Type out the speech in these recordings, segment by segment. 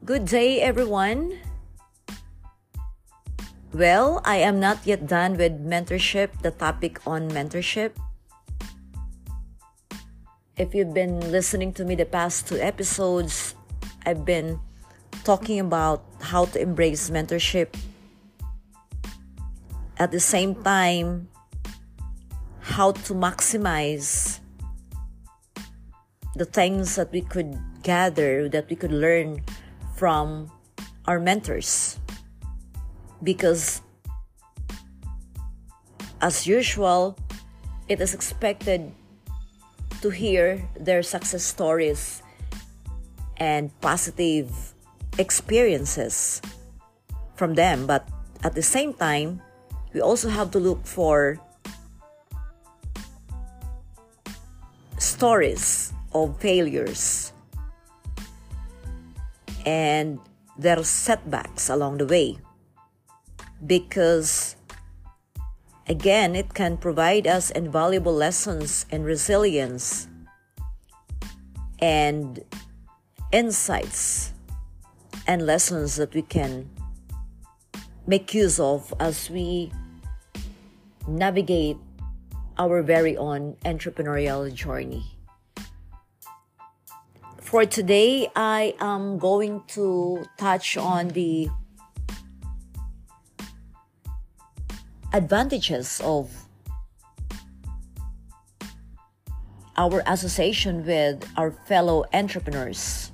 Good day, everyone. Well, I am not yet done with mentorship, the topic on mentorship. If you've been listening to me the past two episodes, I've been talking about how to embrace mentorship. At the same time, how to maximize the things that we could gather, that we could learn from our mentors. Because, as usual, it is expected to hear their success stories and positive experiences from them. But at the same time, we also have to look for stories of failures and there are setbacks along the way because again it can provide us invaluable lessons in resilience and insights and lessons that we can make use of as we navigate our very own entrepreneurial journey. For today, I am going to touch on the advantages of our association with our fellow entrepreneurs,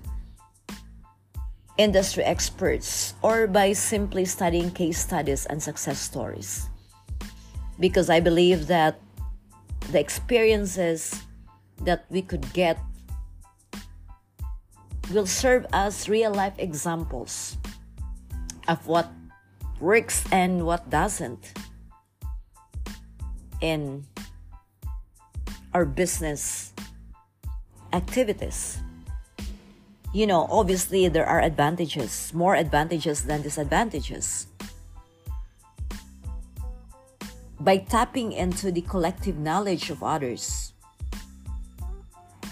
industry experts, or by simply studying case studies and success stories. Because I believe that the experiences that we could get will serve as real life examples of what works and what doesn't in our business activities. You know, obviously, there are advantages, more advantages than disadvantages. By tapping into the collective knowledge of others,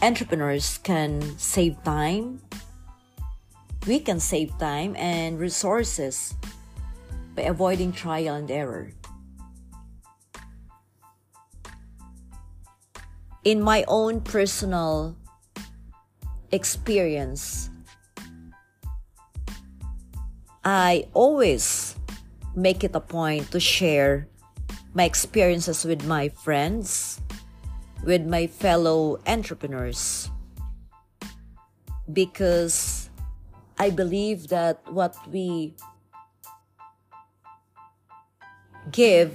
entrepreneurs can save time. We can save time and resources by avoiding trial and error. in my own personal experience, I always make it a point to share my experiences with my friends, with my fellow entrepreneurs, because I believe that what we give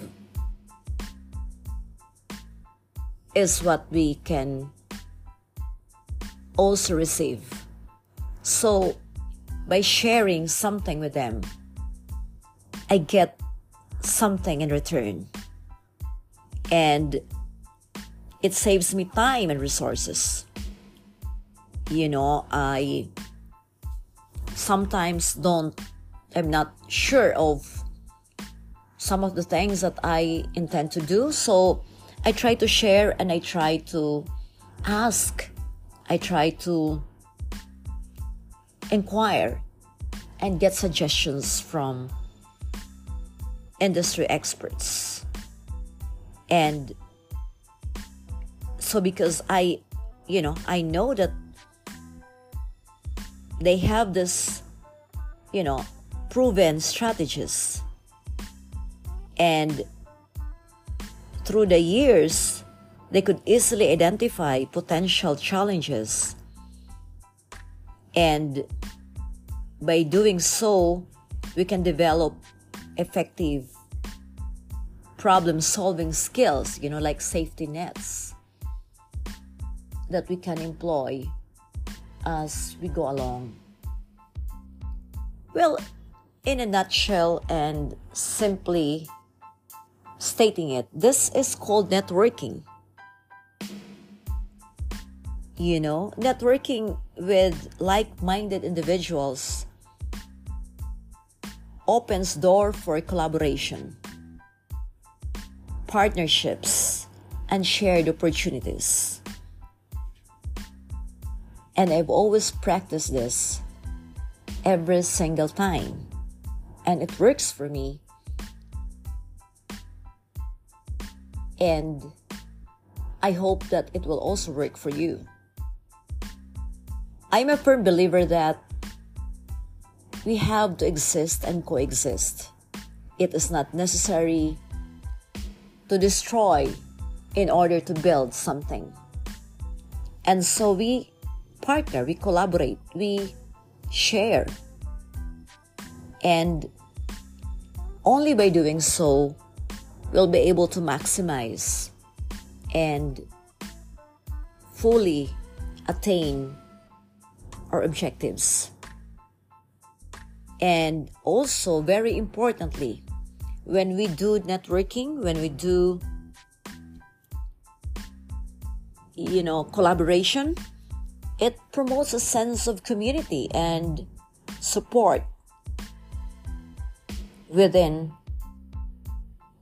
is what we can also receive. So, by sharing something with them, I get something in return. And it saves me time and resources. You know, I sometimes don't, I'm not sure of some of the things that I intend to do. So I try to share and I try to ask. I try to inquire and get suggestions from industry experts. And so, because I, you know, I know that they have this, you know, proven strategies. And through the years, they could easily identify potential challenges. And by doing so, we can develop effective problem solving skills, you know, like safety nets that we can employ as we go along. Well, in a nutshell and simply stating it. This is called networking. You know, networking with like minded individuals opens door for collaboration, partnerships, and shared opportunities. And I've always practiced this every single time. And it works for me. And I hope that it will also work for you. I'm a firm believer that we have to exist and coexist. It is not necessary to destroy in order to build something. And so we partner, we collaborate, we share. And only by doing so, we'll be able to maximize and fully attain our objectives. And also, very importantly, when we do networking, when we do, you know, collaboration, it promotes a sense of community and support within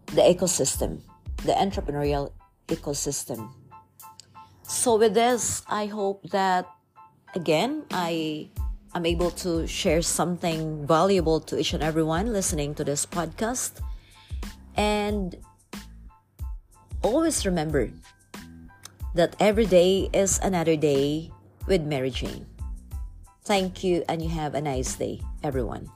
the ecosystem, the entrepreneurial ecosystem. So, with this, I hope that again, I am able to share something valuable to each and everyone listening to this podcast. And always remember that every day is another day with Mary Jane. Thank you, and you have a nice day, everyone.